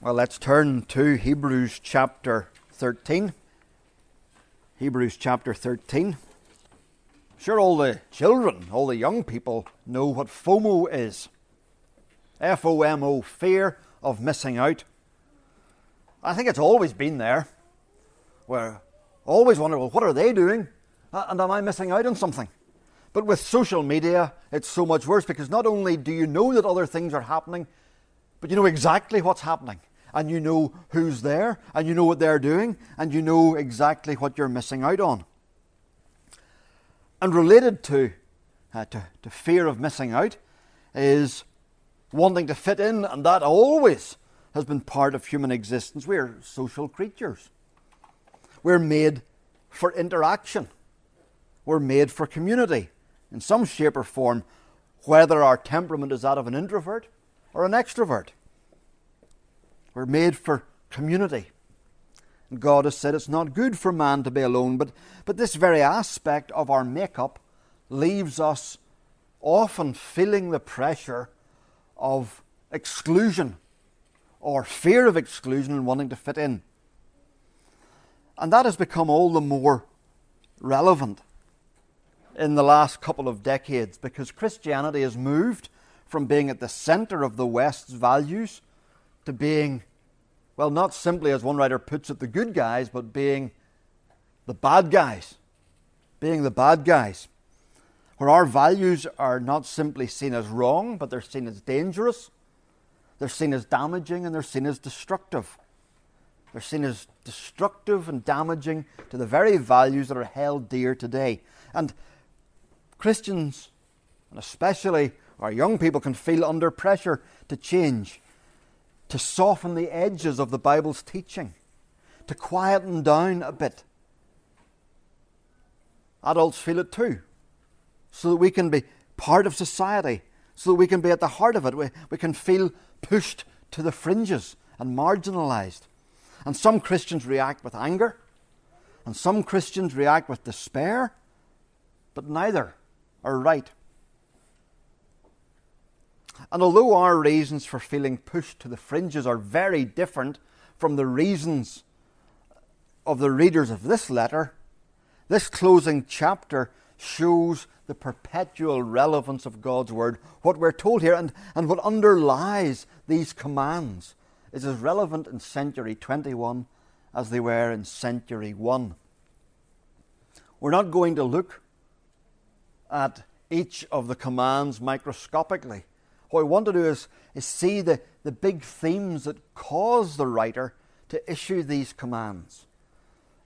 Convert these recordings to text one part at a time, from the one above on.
Well, let's turn to Hebrews chapter 13. Hebrews chapter 13. Sure, all the children, all the young people know what FOMO is. F O M O, fear of missing out. I think it's always been there. Where always wonder, well, what are they doing? Uh, and am I missing out on something? But with social media, it's so much worse because not only do you know that other things are happening, but you know exactly what's happening. And you know who's there, and you know what they're doing, and you know exactly what you're missing out on. And related to, uh, to, to fear of missing out is wanting to fit in, and that always has been part of human existence. We're social creatures. We're made for interaction. We're made for community in some shape or form, whether our temperament is that of an introvert or an extrovert. We're made for community. And God has said it's not good for man to be alone, but, but this very aspect of our makeup leaves us often feeling the pressure of exclusion or fear of exclusion and wanting to fit in. And that has become all the more relevant in the last couple of decades because Christianity has moved from being at the center of the West's values to being, well, not simply, as one writer puts it, the good guys, but being the bad guys. Being the bad guys. Where our values are not simply seen as wrong, but they're seen as dangerous, they're seen as damaging, and they're seen as destructive. They're seen as destructive and damaging to the very values that are held dear today. And Christians, and especially our young people, can feel under pressure to change, to soften the edges of the Bible's teaching, to quieten down a bit. Adults feel it too, so that we can be part of society, so that we can be at the heart of it. We, we can feel pushed to the fringes and marginalized. And some Christians react with anger, and some Christians react with despair, but neither are right. And although our reasons for feeling pushed to the fringes are very different from the reasons of the readers of this letter, this closing chapter shows the perpetual relevance of God's Word. What we're told here and, and what underlies these commands is as relevant in century 21 as they were in century 1. We're not going to look at each of the commands microscopically. What I want to do is, is see the, the big themes that cause the writer to issue these commands.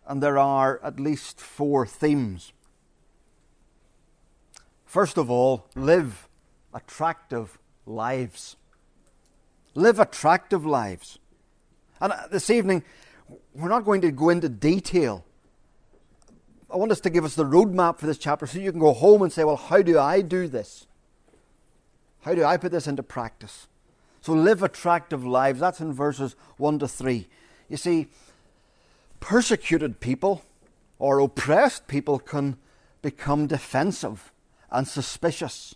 And there are at least four themes. First of all, live attractive lives. Live attractive lives. And uh, this evening, we're not going to go into detail I want us to give us the roadmap for this chapter so you can go home and say, well, how do I do this? How do I put this into practice? So live attractive lives. That's in verses 1 to 3. You see, persecuted people or oppressed people can become defensive and suspicious.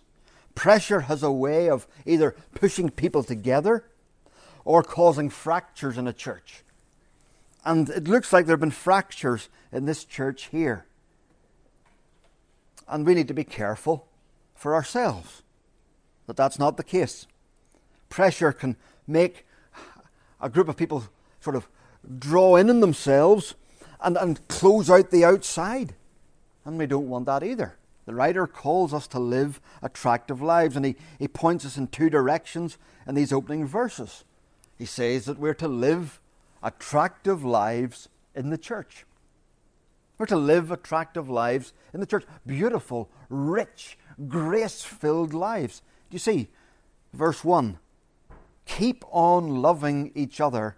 Pressure has a way of either pushing people together or causing fractures in a church. And it looks like there have been fractures in this church here. And we need to be careful for ourselves that that's not the case. Pressure can make a group of people sort of draw in on themselves and, and close out the outside. And we don't want that either. The writer calls us to live attractive lives, and he, he points us in two directions in these opening verses. He says that we're to live attractive lives in the church. We're to live attractive lives in the church. Beautiful, rich, grace filled lives. You see? Verse 1 Keep on loving each other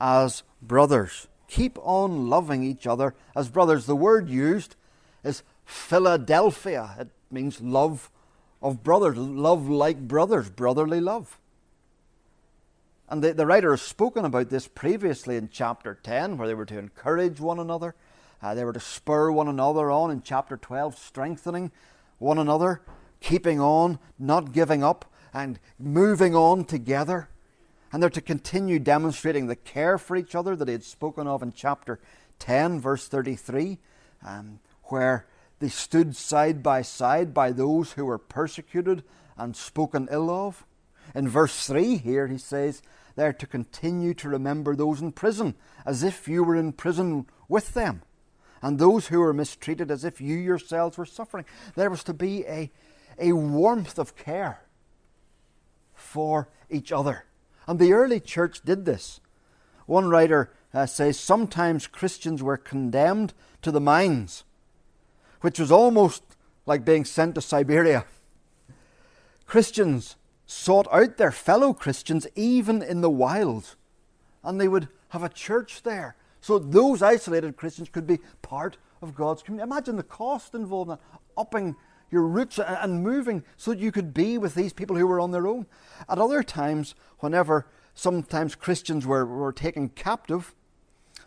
as brothers. Keep on loving each other as brothers. The word used is Philadelphia. It means love of brothers, love like brothers, brotherly love. And the, the writer has spoken about this previously in chapter 10, where they were to encourage one another. Uh, they were to spur one another on in chapter 12, strengthening one another, keeping on, not giving up, and moving on together. And they're to continue demonstrating the care for each other that he had spoken of in chapter 10, verse 33, um, where they stood side by side by those who were persecuted and spoken ill of. In verse 3 here, he says, they're to continue to remember those in prison as if you were in prison with them, and those who were mistreated as if you yourselves were suffering. There was to be a, a warmth of care for each other. And the early church did this. One writer uh, says sometimes Christians were condemned to the mines which was almost like being sent to Siberia. Christians sought out their fellow Christians even in the wilds, and they would have a church there. So those isolated Christians could be part of God's community. Imagine the cost involved in upping your roots and moving so that you could be with these people who were on their own. At other times, whenever sometimes Christians were, were taken captive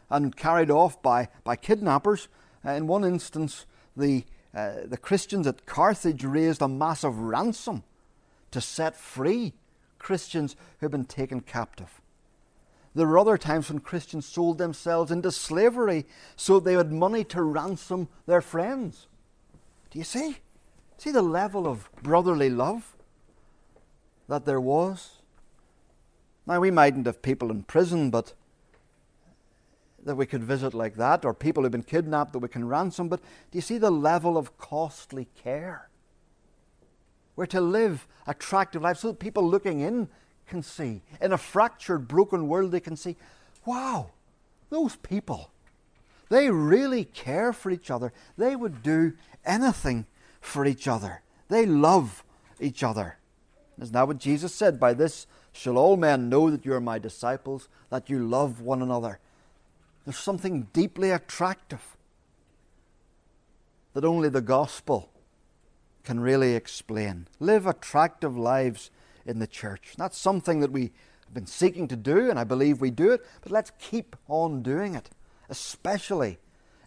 and carried off by, by kidnappers, uh, in one instance, the, uh, the Christians at Carthage raised a massive ransom to set free Christians who had been taken captive. There were other times when Christians sold themselves into slavery so they had money to ransom their friends. Do you see? See the level of brotherly love that there was? Now, we mightn't have people in prison, but that we could visit like that, or people who've been kidnapped that we can ransom. But do you see the level of costly care? We're to live attractive lives so that people looking in can see. In a fractured, broken world, they can see, wow, those people, they really care for each other. They would do anything for each other. They love each other. Isn't that what Jesus said? By this shall all men know that you are my disciples, that you love one another. There's something deeply attractive that only the gospel can really explain. Live attractive lives in the church. That's something that we have been seeking to do, and I believe we do it, but let's keep on doing it, especially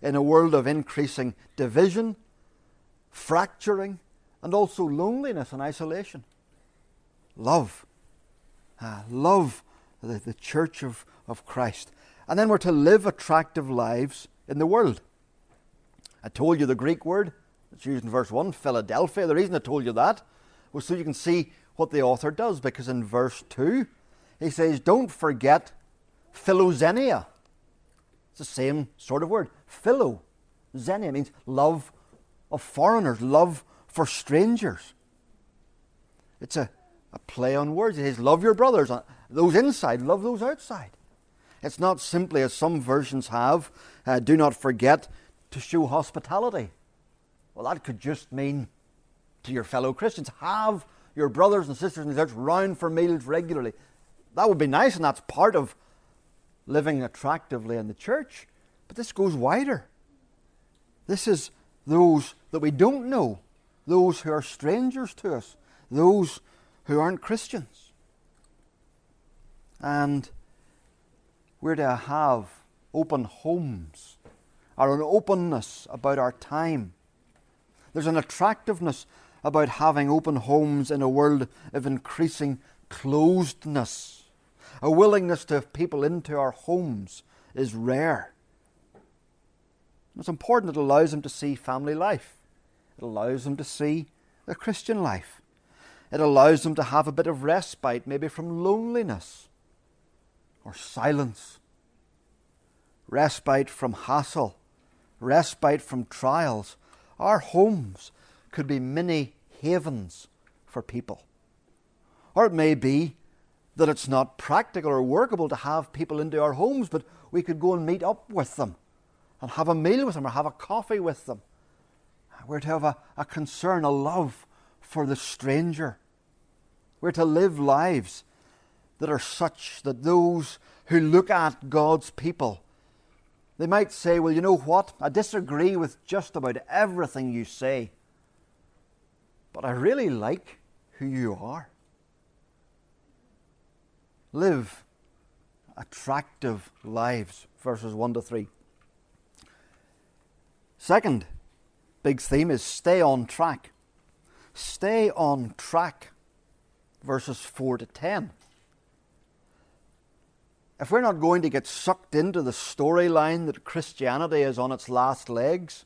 in a world of increasing division, fracturing, and also loneliness and isolation. Love. Uh, love the, the church of, of Christ. And then we're to live attractive lives in the world. I told you the Greek word, it's used in verse 1, Philadelphia. The reason I told you that was so you can see what the author does, because in verse 2, he says, Don't forget philoxenia. It's the same sort of word. Philoxenia means love of foreigners, love for strangers. It's a, a play on words. It says, Love your brothers, those inside, love those outside. It's not simply, as some versions have, uh, do not forget to show hospitality. Well, that could just mean to your fellow Christians. Have your brothers and sisters in the church round for meals regularly. That would be nice, and that's part of living attractively in the church. But this goes wider. This is those that we don't know, those who are strangers to us, those who aren't Christians. And we're to have open homes, or an openness about our time. There's an attractiveness about having open homes in a world of increasing closedness. A willingness to have people into our homes is rare. It's important it allows them to see family life. It allows them to see the Christian life. It allows them to have a bit of respite, maybe from loneliness or silence, respite from hassle, respite from trials. Our homes could be mini havens for people. Or it may be that it's not practical or workable to have people into our homes, but we could go and meet up with them and have a meal with them or have a coffee with them. We're to have a, a concern, a love for the stranger. We're to live lives that are such that those who look at God's people, they might say, Well, you know what? I disagree with just about everything you say, but I really like who you are. Live attractive lives, verses 1 to 3. Second big theme is stay on track. Stay on track, verses 4 to 10. if we're not going to get sucked into the storyline that Christianity is on its last legs,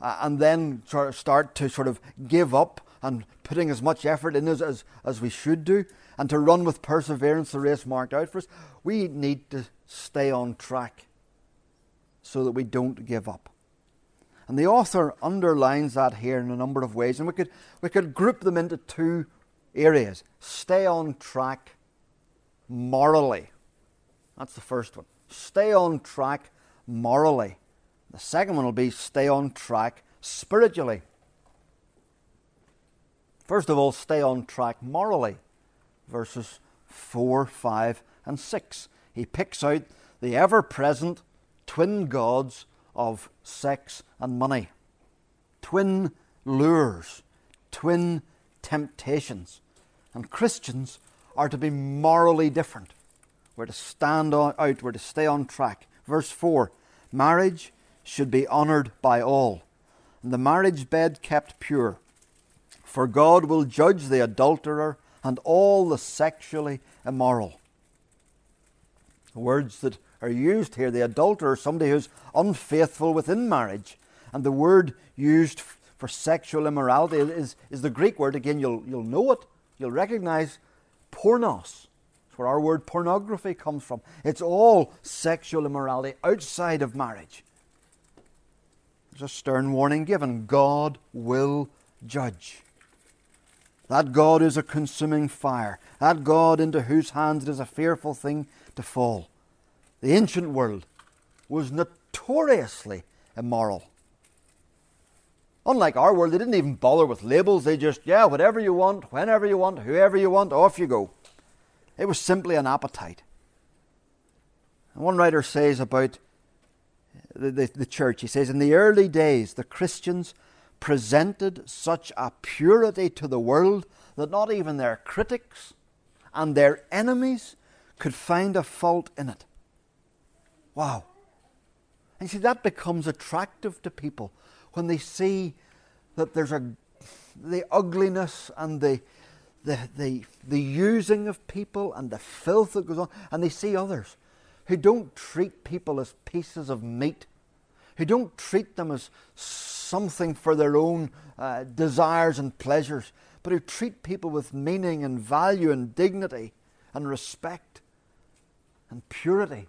uh, and then sort of start to sort of give up and putting as much effort in as, as, as we should do, and to run with perseverance the race marked out for us, we need to stay on track so that we don't give up. And the author underlines that here in a number of ways, and we could, we could group them into two areas. Stay on track morally. That's the first one. Stay on track morally. The second one will be stay on track spiritually. First of all, stay on track morally. Verses 4, 5, and 6. He picks out the ever present twin gods of sex and money, twin lures, twin temptations. And Christians are to be morally different. We're to stand out, we're to stay on track. Verse 4 Marriage should be honoured by all, and the marriage bed kept pure. For God will judge the adulterer and all the sexually immoral. words that are used here the adulterer, somebody who's unfaithful within marriage. And the word used for sexual immorality is, is the Greek word. Again, you'll, you'll know it, you'll recognize pornos. It's where our word pornography comes from. It's all sexual immorality outside of marriage. There's a stern warning given God will judge. That God is a consuming fire. That God into whose hands it is a fearful thing to fall. The ancient world was notoriously immoral. Unlike our world, they didn't even bother with labels. They just, yeah, whatever you want, whenever you want, whoever you want, off you go. It was simply an appetite. And one writer says about the, the, the church, he says, in the early days, the Christians presented such a purity to the world that not even their critics and their enemies could find a fault in it. Wow. And see, that becomes attractive to people when they see that there's a, the ugliness and the, the, the, the using of people and the filth that goes on, and they see others who don't treat people as pieces of meat, who don't treat them as something for their own uh, desires and pleasures, but who treat people with meaning and value and dignity and respect and purity.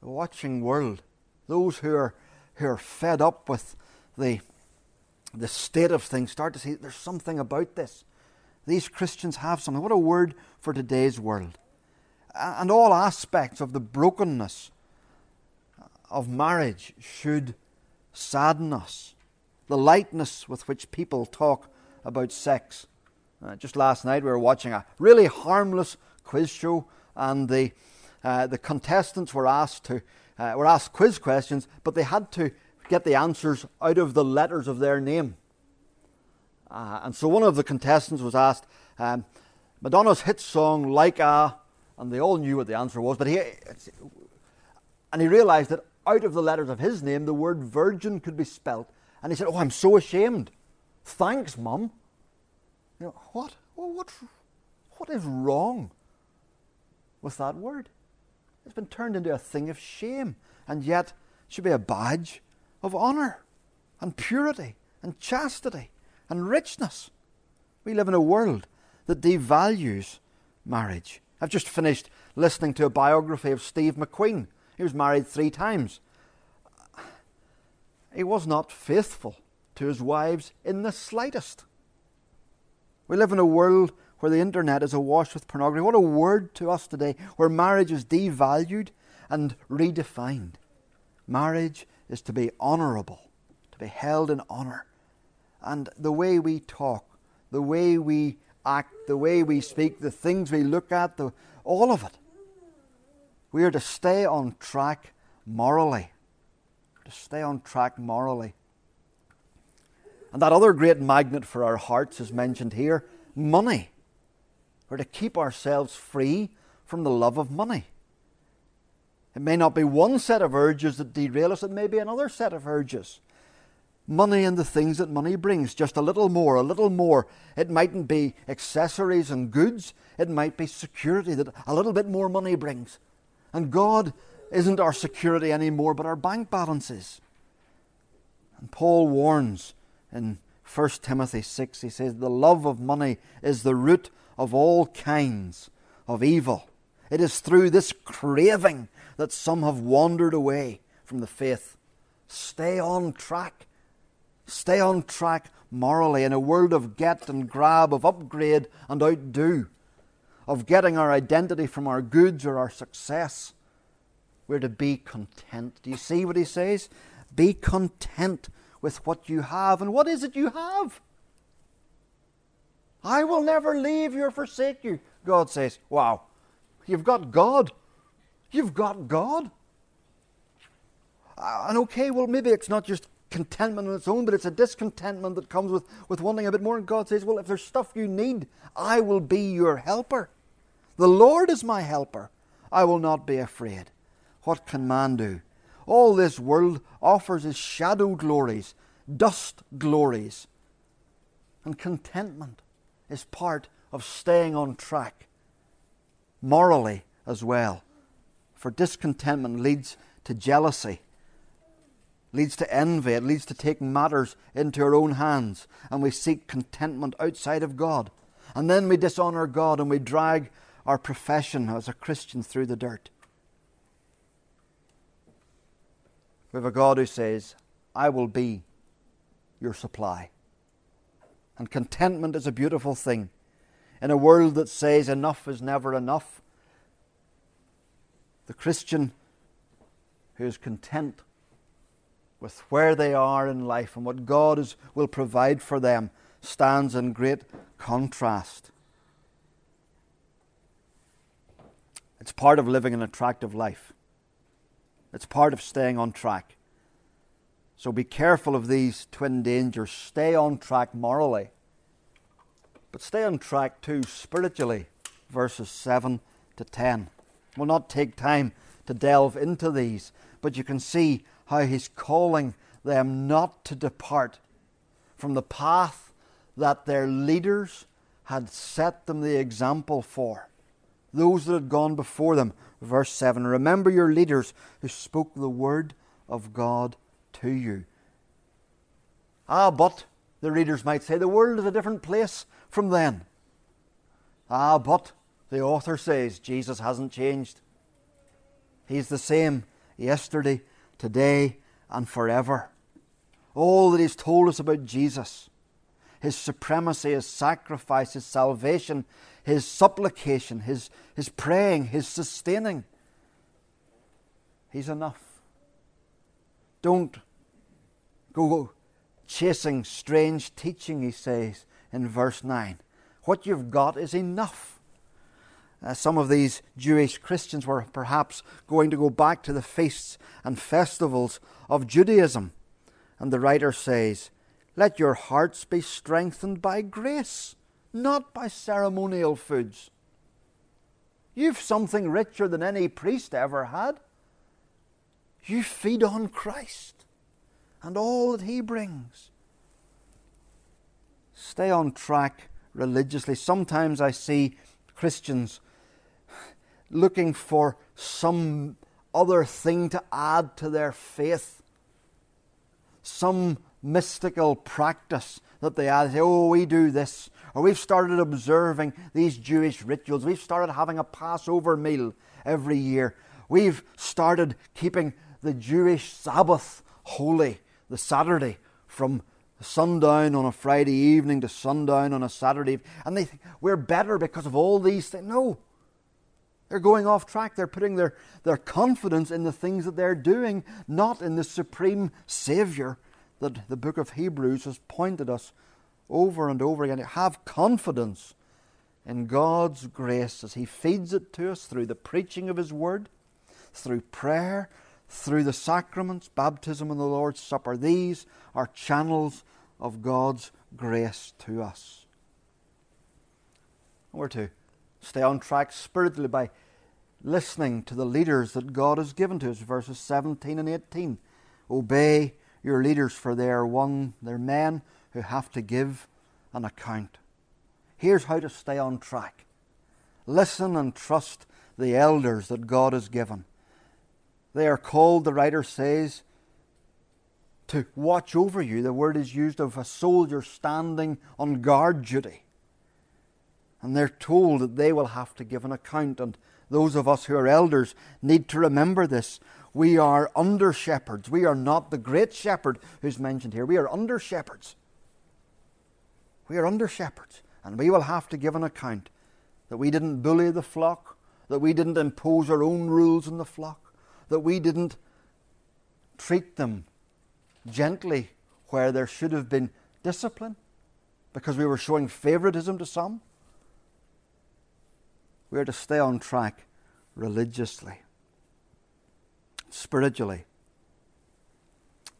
The watching world, those who are, who are fed up with the, the state of things, start to see there's something about this. These Christians have something. What a word for today's world. And all aspects of the brokenness of marriage should sadden us. The lightness with which people talk about sex. Uh, just last night we were watching a really harmless quiz show, and the uh, the contestants were asked to uh, were asked quiz questions, but they had to get the answers out of the letters of their name. Uh, and so one of the contestants was asked um, Madonna's hit song "Like a," and they all knew what the answer was, but he and he realised that out of the letters of his name, the word virgin could be spelt. And he said, Oh, I'm so ashamed. Thanks, Mum. You know, what? What, what is wrong with that word? It's been turned into a thing of shame, and yet should be a badge of honour and purity and chastity and richness. We live in a world that devalues marriage. I've just finished listening to a biography of Steve McQueen he was married three times. He was not faithful to his wives in the slightest. We live in a world where the internet is awash with pornography. What a word to us today, where marriage is devalued and redefined. Marriage is to be honourable, to be held in honour. And the way we talk, the way we act, the way we speak, the things we look at, the, all of it we are to stay on track morally. To stay on track morally. And that other great magnet for our hearts is mentioned here money. We're to keep ourselves free from the love of money. It may not be one set of urges that derail us, it may be another set of urges. money and the things that money brings. Just a little more, a little more. It mightn't be accessories and goods, it might be security that a little bit more money brings. And God isn't our security anymore, but our bank balances. And Paul warns in 1 Timothy 6, he says, The love of money is the root of all kinds of evil. It is through this craving that some have wandered away from the faith. Stay on track. Stay on track morally in a world of get and grab, of upgrade and outdo, of getting our identity from our goods or our success. We're to be content. Do you see what he says? Be content with what you have. And what is it you have? I will never leave you or forsake you. God says, Wow, you've got God. You've got God. And okay, well, maybe it's not just contentment on its own, but it's a discontentment that comes with, with wanting a bit more. And God says, Well, if there's stuff you need, I will be your helper. The Lord is my helper. I will not be afraid. What can man do? All this world offers is shadow glories, dust glories. And contentment is part of staying on track, morally as well. For discontentment leads to jealousy, leads to envy, it leads to taking matters into our own hands, and we seek contentment outside of God. And then we dishonour God and we drag our profession as a Christian through the dirt. We have a God who says, I will be your supply. And contentment is a beautiful thing. In a world that says enough is never enough, the Christian who is content with where they are in life and what God is, will provide for them stands in great contrast. It's part of living an attractive life. It's part of staying on track. So be careful of these twin dangers. Stay on track morally, but stay on track too spiritually. Verses 7 to 10. We'll not take time to delve into these, but you can see how he's calling them not to depart from the path that their leaders had set them the example for. Those that had gone before them Verse 7 Remember your leaders who spoke the word of God to you. Ah, but, the readers might say, the world is a different place from then. Ah, but, the author says, Jesus hasn't changed. He's the same yesterday, today, and forever. All that He's told us about Jesus, His supremacy, His sacrifice, His salvation, his supplication, his, his praying, his sustaining. He's enough. Don't go chasing strange teaching, he says in verse 9. What you've got is enough. Uh, some of these Jewish Christians were perhaps going to go back to the feasts and festivals of Judaism. And the writer says, Let your hearts be strengthened by grace not by ceremonial foods. You've something richer than any priest ever had. You feed on Christ and all that He brings. Stay on track religiously. Sometimes I see Christians looking for some other thing to add to their faith, some mystical practice that they add. Say, oh, we do this, or we've started observing these Jewish rituals. We've started having a Passover meal every year. We've started keeping the Jewish Sabbath holy, the Saturday, from sundown on a Friday evening to sundown on a Saturday. And they think we're better because of all these things. No. They're going off track. They're putting their, their confidence in the things that they're doing, not in the supreme Saviour that the book of Hebrews has pointed us over and over again. Have confidence in God's grace as He feeds it to us through the preaching of His Word, through prayer, through the sacraments, baptism, and the Lord's Supper. These are channels of God's grace to us. We're to stay on track spiritually by listening to the leaders that God has given to us, verses 17 and 18. Obey your leaders, for they are one, they're men who have to give an account. Here's how to stay on track. Listen and trust the elders that God has given. They are called, the writer says, to watch over you. The word is used of a soldier standing on guard duty. And they're told that they will have to give an account. And those of us who are elders need to remember this. We are under shepherds. We are not the great shepherd who's mentioned here. We are under shepherds. We are under shepherds. And we will have to give an account that we didn't bully the flock, that we didn't impose our own rules on the flock, that we didn't treat them gently where there should have been discipline because we were showing favoritism to some. We are to stay on track religiously, spiritually.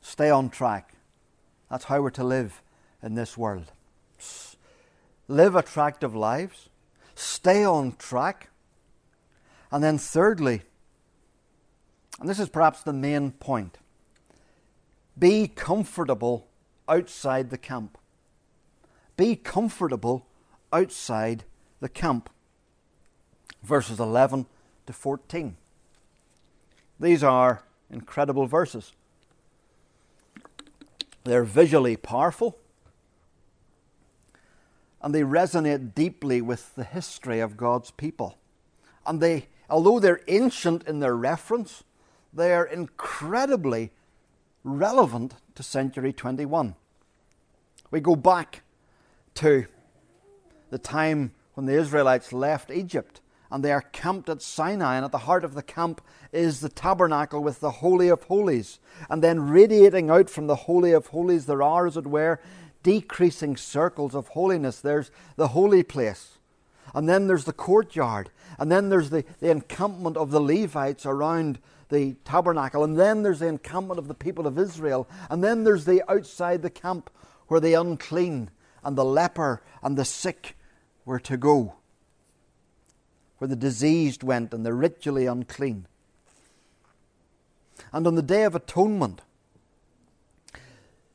Stay on track. That's how we're to live in this world. Live attractive lives. Stay on track. And then, thirdly, and this is perhaps the main point be comfortable outside the camp. Be comfortable outside the camp. Verses 11 to 14. These are incredible verses. They're visually powerful and they resonate deeply with the history of God's people. And they, although they're ancient in their reference, they are incredibly relevant to century 21. We go back to the time when the Israelites left Egypt and they are camped at Sinai, and at the heart of the camp is the tabernacle with the Holy of Holies. And then radiating out from the Holy of Holies, there are, as it were, decreasing circles of holiness. There's the holy place, and then there's the courtyard, and then there's the, the encampment of the Levites around the tabernacle, and then there's the encampment of the people of Israel, and then there's the outside the camp where the unclean and the leper and the sick were to go, where the diseased went and the ritually unclean. And on the Day of Atonement,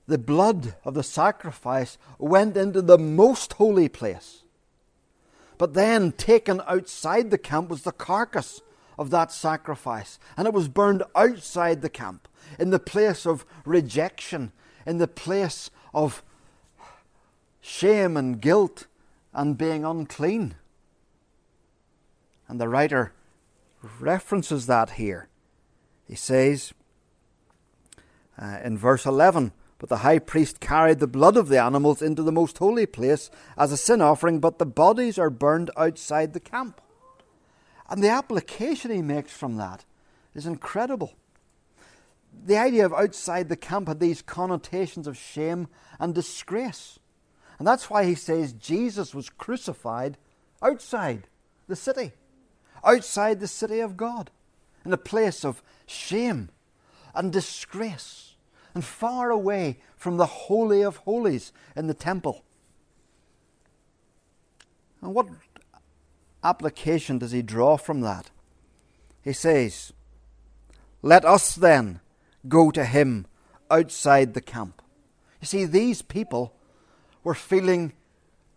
the blood of the sacrifice went into the most holy place. But then, taken outside the camp, was the carcass of that sacrifice. And it was burned outside the camp, in the place of rejection, in the place of shame and guilt and being unclean. And the writer references that here. He says uh, in verse 11, But the high priest carried the blood of the animals into the most holy place as a sin offering, but the bodies are burned outside the camp. And the application he makes from that is incredible. The idea of outside the camp had these connotations of shame and disgrace. And that's why he says Jesus was crucified outside the city, outside the city of God, in a place of shame and disgrace, and far away from the Holy of Holies in the temple. And what application does he draw from that? He says, Let us then go to him outside the camp. You see, these people were feeling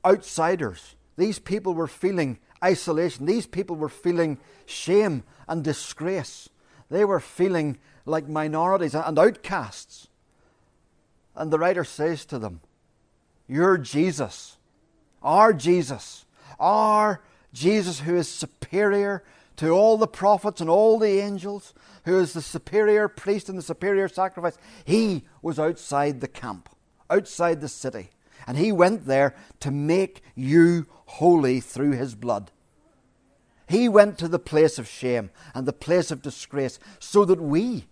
outsiders. These people were feeling isolation. These people were feeling shame and disgrace. They were feeling like minorities and outcasts. And the writer says to them, Your Jesus, our Jesus, our Jesus, who is superior to all the prophets and all the angels, who is the superior priest and the superior sacrifice, he was outside the camp, outside the city. And he went there to make you holy through his blood. He went to the place of shame and the place of disgrace so that we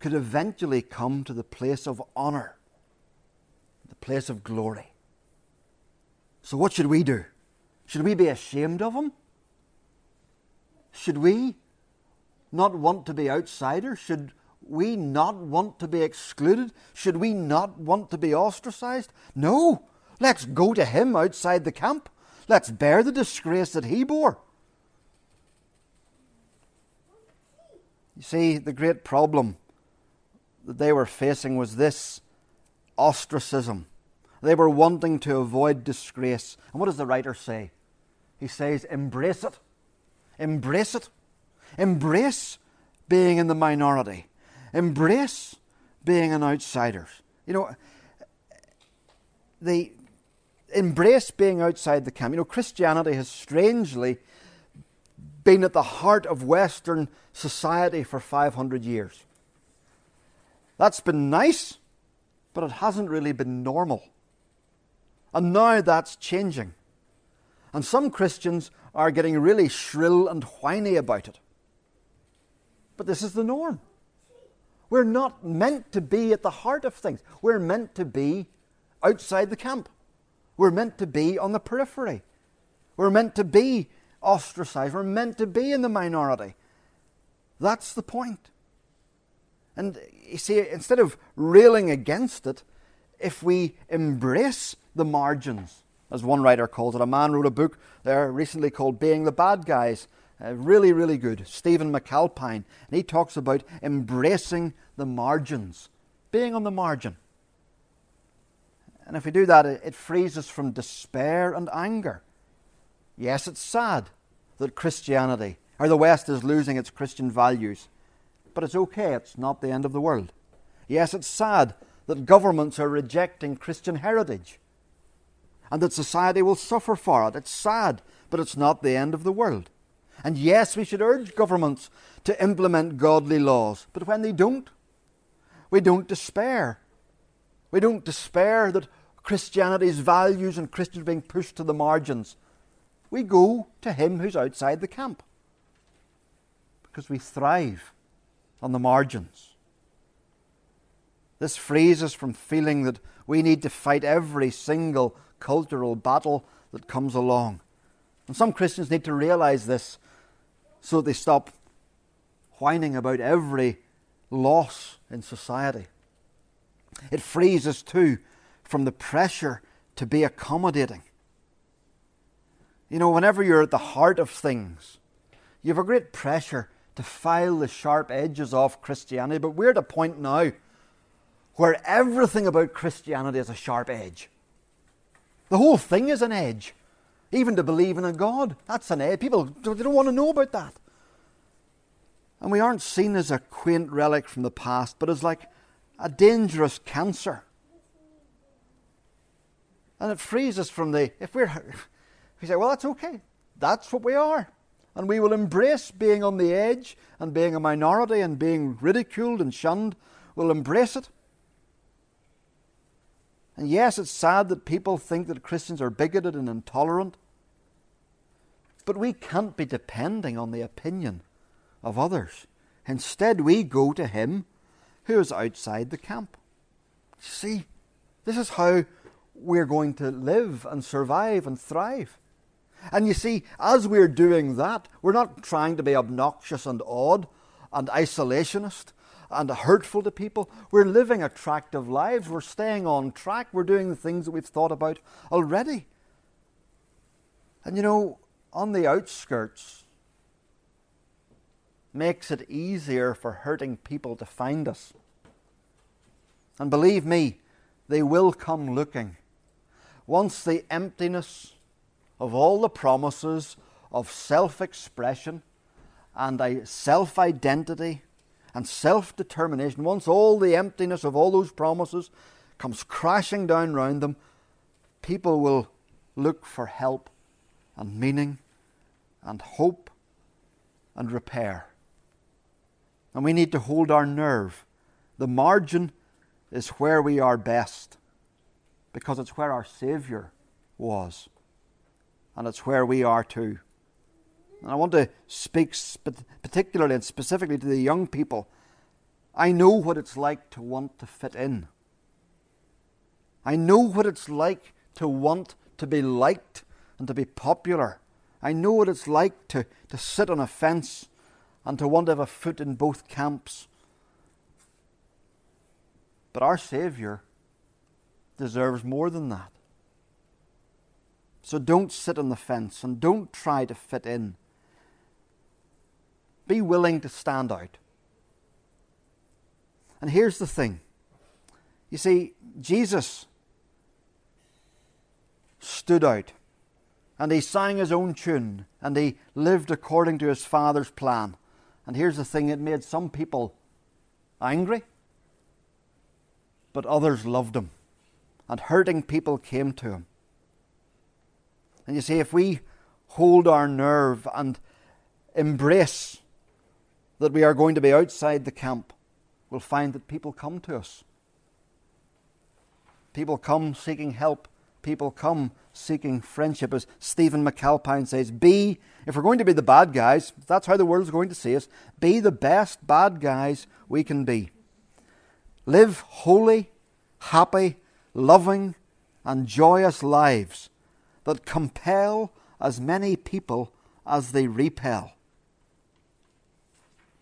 could eventually come to the place of honor, the place of glory. So, what should we do? Should we be ashamed of him? Should we not want to be outsiders? Should we not want to be excluded? Should we not want to be ostracized? No. Let's go to him outside the camp. Let's bear the disgrace that he bore. You see, the great problem that they were facing was this ostracism. They were wanting to avoid disgrace. And what does the writer say? He says, embrace it. Embrace it. Embrace being in the minority. Embrace being an outsider. You know, they embrace being outside the camp. You know, Christianity has strangely been at the heart of Western society for 500 years. That's been nice, but it hasn't really been normal. And now that's changing. And some Christians are getting really shrill and whiny about it. But this is the norm. We're not meant to be at the heart of things. We're meant to be outside the camp. We're meant to be on the periphery. We're meant to be ostracized. We're meant to be in the minority. That's the point. And you see, instead of railing against it, if we embrace the margins, as one writer calls it, a man wrote a book there recently called Being the Bad Guys. Uh, really, really good. Stephen McAlpine. And he talks about embracing the margins, being on the margin. And if we do that, it, it frees us from despair and anger. Yes, it's sad that Christianity, or the West, is losing its Christian values. But it's okay, it's not the end of the world. Yes, it's sad that governments are rejecting Christian heritage and that society will suffer for it. It's sad, but it's not the end of the world. And yes, we should urge governments to implement godly laws, but when they don't, we don't despair. We don't despair that Christianity's values and Christians being pushed to the margins. We go to Him who's outside the camp because we thrive on the margins. This frees us from feeling that we need to fight every single cultural battle that comes along. And some Christians need to realize this so they stop whining about every loss in society. It frees us too from the pressure to be accommodating. You know, whenever you're at the heart of things, you have a great pressure to file the sharp edges off Christianity, but we're at a point now where everything about Christianity is a sharp edge. The whole thing is an edge. Even to believe in a God, that's an edge. People they don't want to know about that. And we aren't seen as a quaint relic from the past, but as like a dangerous cancer. And it frees us from the, if we're, we say, well, that's okay. That's what we are. And we will embrace being on the edge and being a minority and being ridiculed and shunned. We'll embrace it. And yes, it's sad that people think that Christians are bigoted and intolerant. But we can't be depending on the opinion of others. Instead, we go to Him who is outside the camp. See, this is how we're going to live and survive and thrive. And you see, as we're doing that, we're not trying to be obnoxious and odd and isolationist and hurtful to people. We're living attractive lives. We're staying on track. We're doing the things that we've thought about already. And you know, on the outskirts makes it easier for hurting people to find us. And believe me, they will come looking. Once the emptiness of all the promises of self expression and self identity and self determination, once all the emptiness of all those promises comes crashing down round them, people will look for help and meaning and hope and repair. And we need to hold our nerve. The margin is where we are best because it's where our Saviour was. And it's where we are too. And I want to speak particularly and specifically to the young people. I know what it's like to want to fit in. I know what it's like to want to be liked and to be popular. I know what it's like to, to sit on a fence and to want to have a foot in both camps. But our Saviour deserves more than that. So don't sit on the fence and don't try to fit in. Be willing to stand out. And here's the thing you see, Jesus stood out and he sang his own tune and he lived according to his Father's plan. And here's the thing it made some people angry, but others loved him. And hurting people came to him. And you see, if we hold our nerve and embrace that we are going to be outside the camp, we'll find that people come to us. People come seeking help. People come seeking friendship. As Stephen McAlpine says, be, if we're going to be the bad guys, that's how the world's going to see us, be the best bad guys we can be. Live holy, happy, loving, and joyous lives that compel as many people as they repel.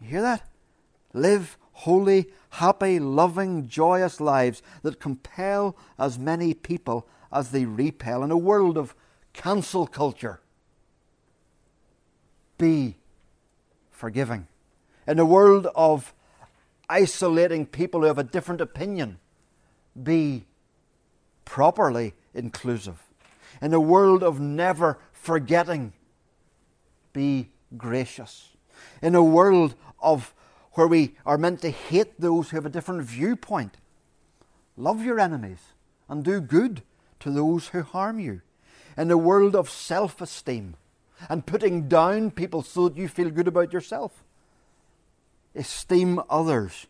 You hear that? Live holy, happy, loving, joyous lives that compel as many people as they repel in a world of cancel culture. Be forgiving. In a world of isolating people who have a different opinion, be properly inclusive. In a world of never forgetting, be gracious. In a world of where we are meant to hate those who have a different viewpoint, love your enemies and do good to those who harm you. In a world of self esteem and putting down people so that you feel good about yourself, esteem others,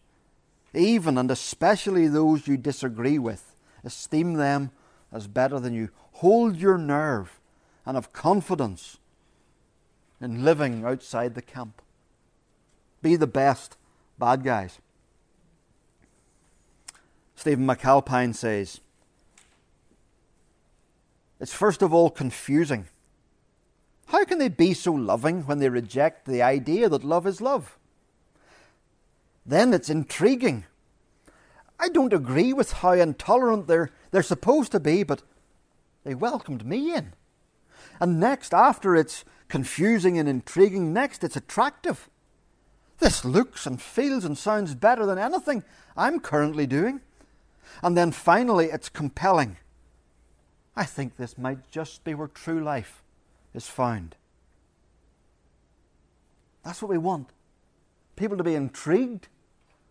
even and especially those you disagree with. Esteem them as better than you. Hold your nerve and have confidence in living outside the camp. Be the best bad guys. Stephen McAlpine says, It's first of all confusing. How can they be so loving when they reject the idea that love is love? Then it's intriguing. I don't agree with how intolerant they're, they're supposed to be, but they welcomed me in. And next, after it's confusing and intriguing, next it's attractive. This looks and feels and sounds better than anything I'm currently doing. And then finally, it's compelling. I think this might just be where true life is found. That's what we want. People to be intrigued.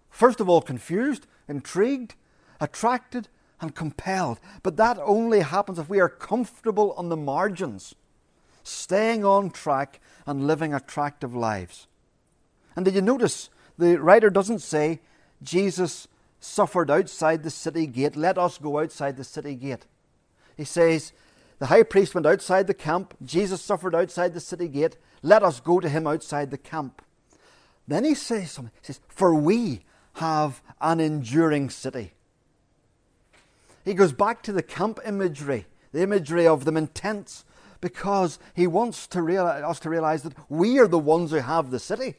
First of all, confused, intrigued, attracted, and compelled. But that only happens if we are comfortable on the margins, staying on track and living attractive lives. And did you notice the writer doesn't say Jesus suffered outside the city gate, let us go outside the city gate. He says the high priest went outside the camp, Jesus suffered outside the city gate, let us go to him outside the camp. Then he says something. He says, For we have an enduring city. He goes back to the camp imagery, the imagery of them in tents, because he wants to realize, us to realize that we are the ones who have the city.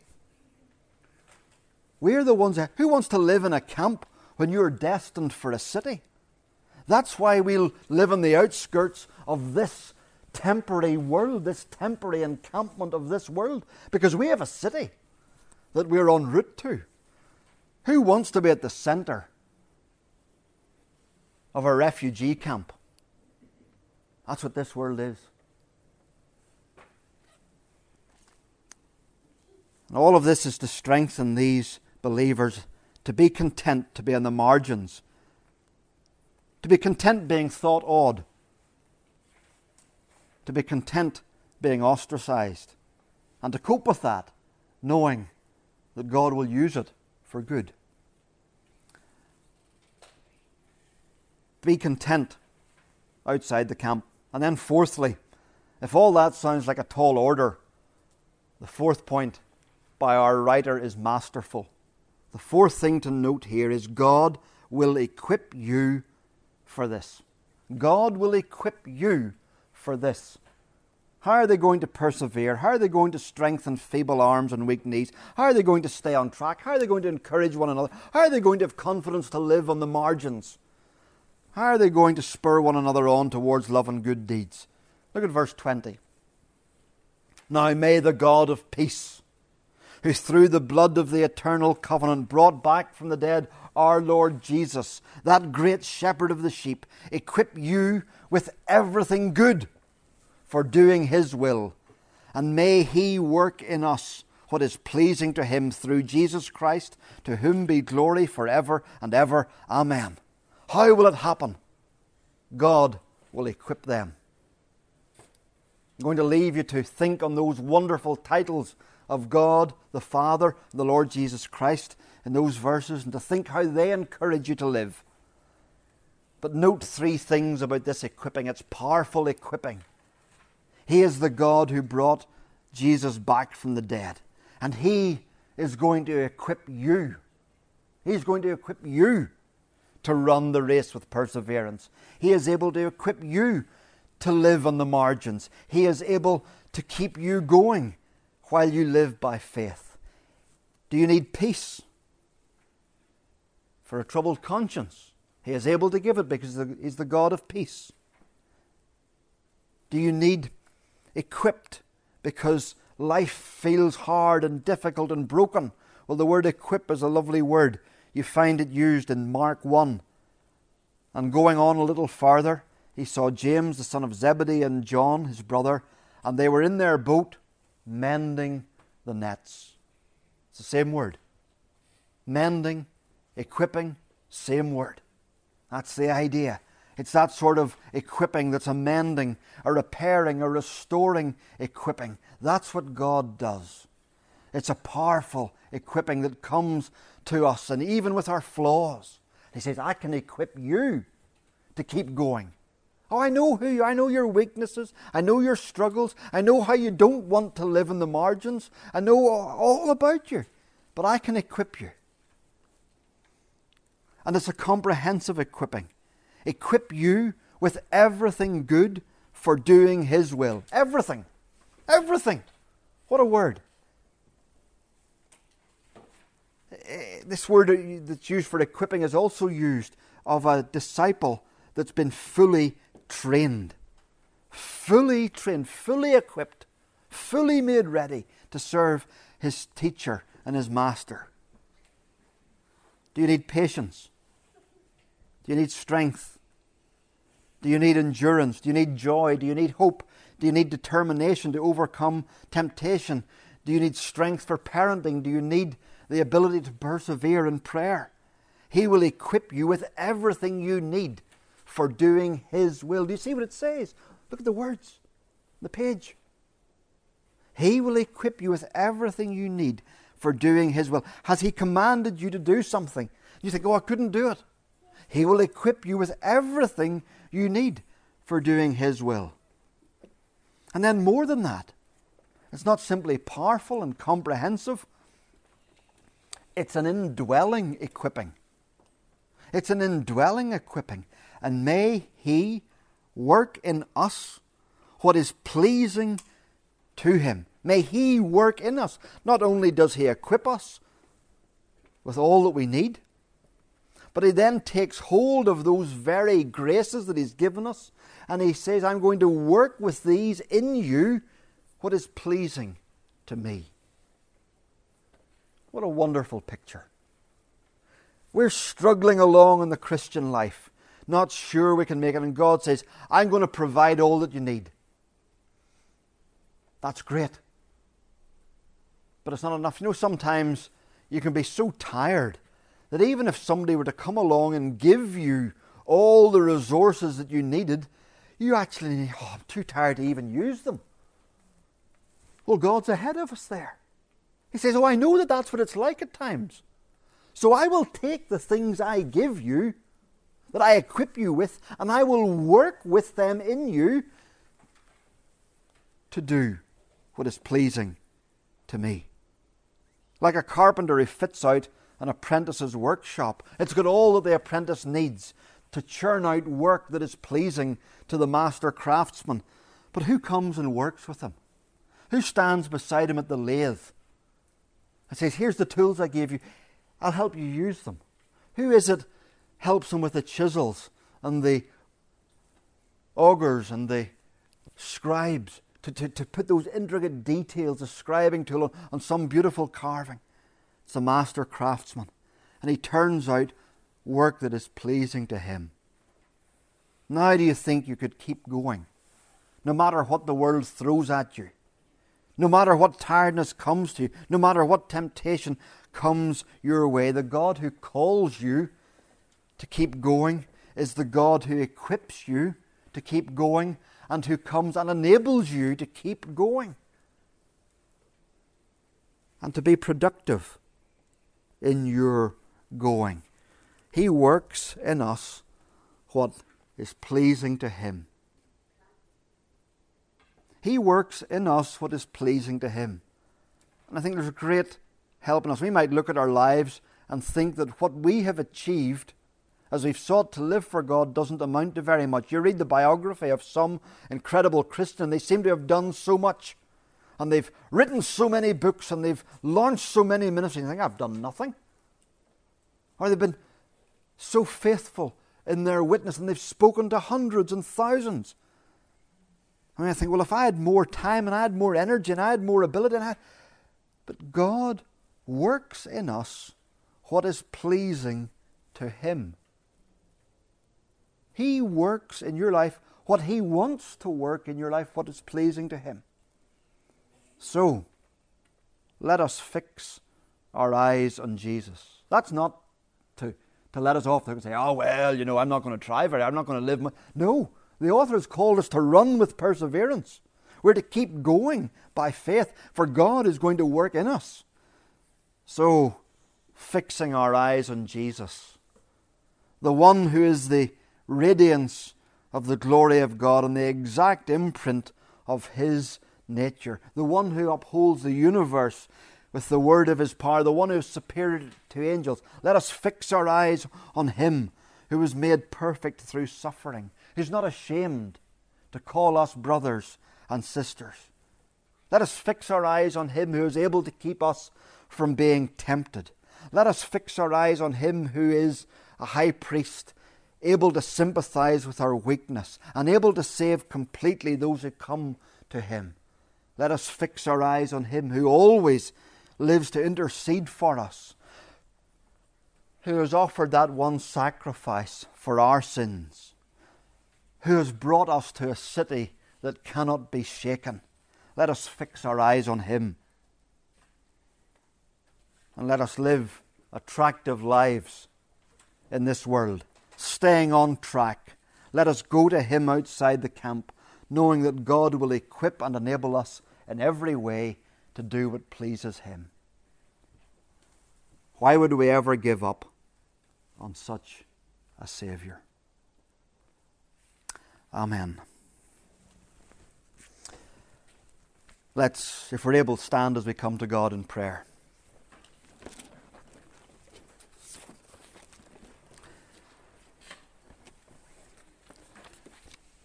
We're the ones who wants to live in a camp when you're destined for a city? That's why we'll live on the outskirts of this temporary world, this temporary encampment of this world, because we have a city that we're en route to. Who wants to be at the centre of a refugee camp? That's what this world is. And all of this is to strengthen these believers to be content to be on the margins, to be content being thought odd, to be content being ostracized, and to cope with that, knowing that God will use it for good. Be content outside the camp. And then, fourthly, if all that sounds like a tall order, the fourth point by our writer is masterful. The fourth thing to note here is God will equip you for this. God will equip you for this. How are they going to persevere? How are they going to strengthen feeble arms and weak knees? How are they going to stay on track? How are they going to encourage one another? How are they going to have confidence to live on the margins? How are they going to spur one another on towards love and good deeds? Look at verse 20. Now may the God of peace who through the blood of the eternal covenant brought back from the dead our Lord Jesus, that great shepherd of the sheep, equip you with everything good for doing His will. And may He work in us what is pleasing to Him through Jesus Christ, to whom be glory forever and ever. Amen. How will it happen? God will equip them. I'm going to leave you to think on those wonderful titles of God the Father, the Lord Jesus Christ in those verses, and to think how they encourage you to live. But note three things about this equipping. It's powerful equipping. He is the God who brought Jesus back from the dead. And He is going to equip you. He's going to equip you to run the race with perseverance. He is able to equip you to live on the margins. He is able to keep you going while you live by faith. Do you need peace? For a troubled conscience, He is able to give it because He's the God of peace. Do you need equipped because life feels hard and difficult and broken? Well, the word equip is a lovely word. You find it used in Mark 1. And going on a little farther, he saw James, the son of Zebedee, and John, his brother, and they were in their boat mending the nets. It's the same word. Mending, equipping, same word. That's the idea. It's that sort of equipping that's a mending, a repairing, a restoring equipping. That's what God does. It's a powerful equipping that comes to us, and even with our flaws. He says, I can equip you to keep going. Oh, I know who you I know your weaknesses. I know your struggles. I know how you don't want to live in the margins. I know all about you. But I can equip you. And it's a comprehensive equipping. Equip you with everything good for doing His will. Everything. Everything. What a word. Eh, this word that's used for equipping is also used of a disciple that's been fully trained. Fully trained, fully equipped, fully made ready to serve his teacher and his master. Do you need patience? Do you need strength? Do you need endurance? Do you need joy? Do you need hope? Do you need determination to overcome temptation? Do you need strength for parenting? Do you need the ability to persevere in prayer? He will equip you with everything you need for doing His will. Do you see what it says? Look at the words, the page. He will equip you with everything you need for doing His will. Has He commanded you to do something? You think, oh, I couldn't do it. He will equip you with everything you need for doing His will. And then, more than that, it's not simply powerful and comprehensive, it's an indwelling equipping. It's an indwelling equipping. And may He work in us what is pleasing to Him. May He work in us. Not only does He equip us with all that we need, but He then takes hold of those very graces that He's given us and He says, I'm going to work with these in you what is pleasing to me. What a wonderful picture. We're struggling along in the Christian life, not sure we can make it, and God says, I'm going to provide all that you need. That's great. But it's not enough. You know, sometimes you can be so tired that even if somebody were to come along and give you all the resources that you needed, you actually, oh, I'm too tired to even use them. Well, God's ahead of us there. He says, Oh, I know that that's what it's like at times. So I will take the things I give you, that I equip you with, and I will work with them in you to do what is pleasing to me. Like a carpenter who fits out an apprentice's workshop, it's got all that the apprentice needs to churn out work that is pleasing to the master craftsman. But who comes and works with him? Who stands beside him at the lathe and says, Here's the tools I gave you. I'll help you use them. Who is it helps him with the chisels and the augers and the scribes to, to, to put those intricate details, the scribing tool on some beautiful carving? It's a master craftsman. And he turns out work that is pleasing to Him. Now, do you think you could keep going, no matter what the world throws at you? No matter what tiredness comes to you, no matter what temptation comes your way, the God who calls you to keep going is the God who equips you to keep going and who comes and enables you to keep going and to be productive in your going. He works in us what is pleasing to Him. He works in us what is pleasing to Him. And I think there's a great help in us. We might look at our lives and think that what we have achieved as we've sought to live for God doesn't amount to very much. You read the biography of some incredible Christian, they seem to have done so much. And they've written so many books and they've launched so many ministries. You think, I've done nothing. Or they've been so faithful in their witness and they've spoken to hundreds and thousands. I mean, I think, well, if I had more time and I had more energy and I had more ability, and I but God works in us what is pleasing to Him. He works in your life what He wants to work in your life, what is pleasing to Him. So, let us fix our eyes on Jesus. That's not to, to let us off there and say, oh, well, you know, I'm not going to try very, I'm not going to live. My... No, the author has called us to run with perseverance. We're to keep going by faith, for God is going to work in us. So, fixing our eyes on Jesus, the one who is the radiance of the glory of God and the exact imprint of His nature, the one who upholds the universe with the word of His power, the one who is superior to angels. Let us fix our eyes on Him who was made perfect through suffering, who's not ashamed to call us brothers and sisters. Let us fix our eyes on Him who is able to keep us from being tempted. Let us fix our eyes on Him who is a high priest able to sympathize with our weakness, and able to save completely those who come to Him. Let us fix our eyes on Him who always lives to intercede for us, who has offered that one sacrifice for our sins, who has brought us to a city that cannot be shaken. Let us fix our eyes on Him. And let us live attractive lives in this world staying on track. Let us go to Him outside the camp, knowing that God will equip and enable us in every way to do what pleases Him. Why would we ever give up on such a Saviour? Amen. Let's, if we're able, stand as we come to God in prayer.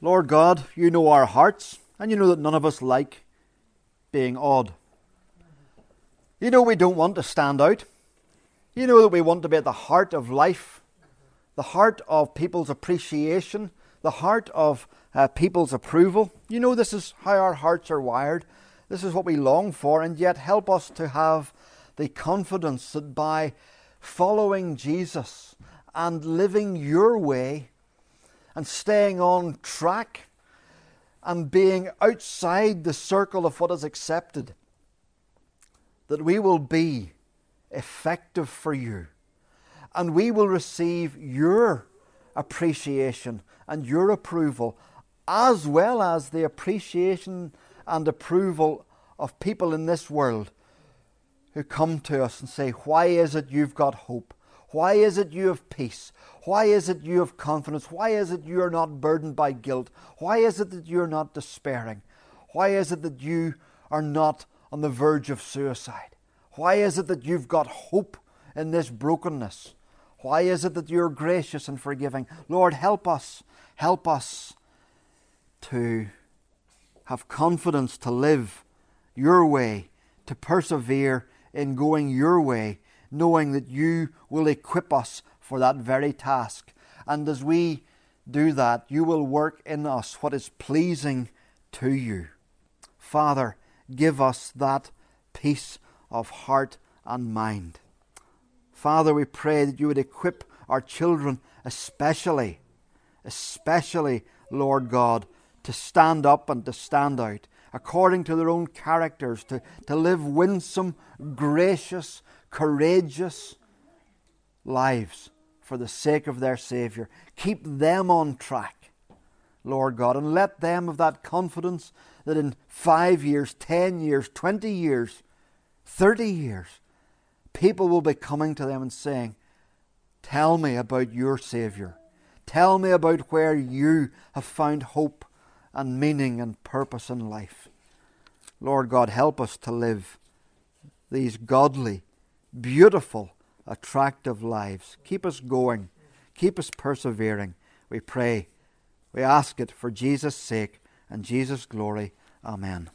Lord God, you know our hearts, and you know that none of us like being odd. You know we don't want to stand out. You know that we want to be at the heart of life, the heart of people's appreciation, the heart of uh, people's approval. You know this is how our hearts are wired. This is what we long for, and yet help us to have the confidence that by following Jesus and living your way, and staying on track and being outside the circle of what is accepted, that we will be effective for you and we will receive your appreciation and your approval, as well as the appreciation and approval of people in this world who come to us and say, Why is it you've got hope? Why is it you have peace? Why is it you have confidence? Why is it you are not burdened by guilt? Why is it that you are not despairing? Why is it that you are not on the verge of suicide? Why is it that you've got hope in this brokenness? Why is it that you're gracious and forgiving? Lord, help us. Help us to have confidence to live your way, to persevere in going your way, knowing that you will equip us for that very task. And as we do that, you will work in us what is pleasing to you. Father, give us that peace of heart and mind. Father, we pray that you would equip our children especially, especially, Lord God, to stand up and to stand out according to their own characters, to, to live winsome, gracious, courageous lives for the sake of their Saviour. Keep them on track, Lord God, and let them have that confidence that in five years, ten years, twenty years, thirty years, people will be coming to them and saying, Tell me about your Saviour. Tell me about where you have found hope and meaning and purpose in life. Lord God, help us to live these godly, beautiful, attractive lives. Keep us going. Keep us persevering. We pray. We ask it for Jesus' sake and Jesus' glory. Amen.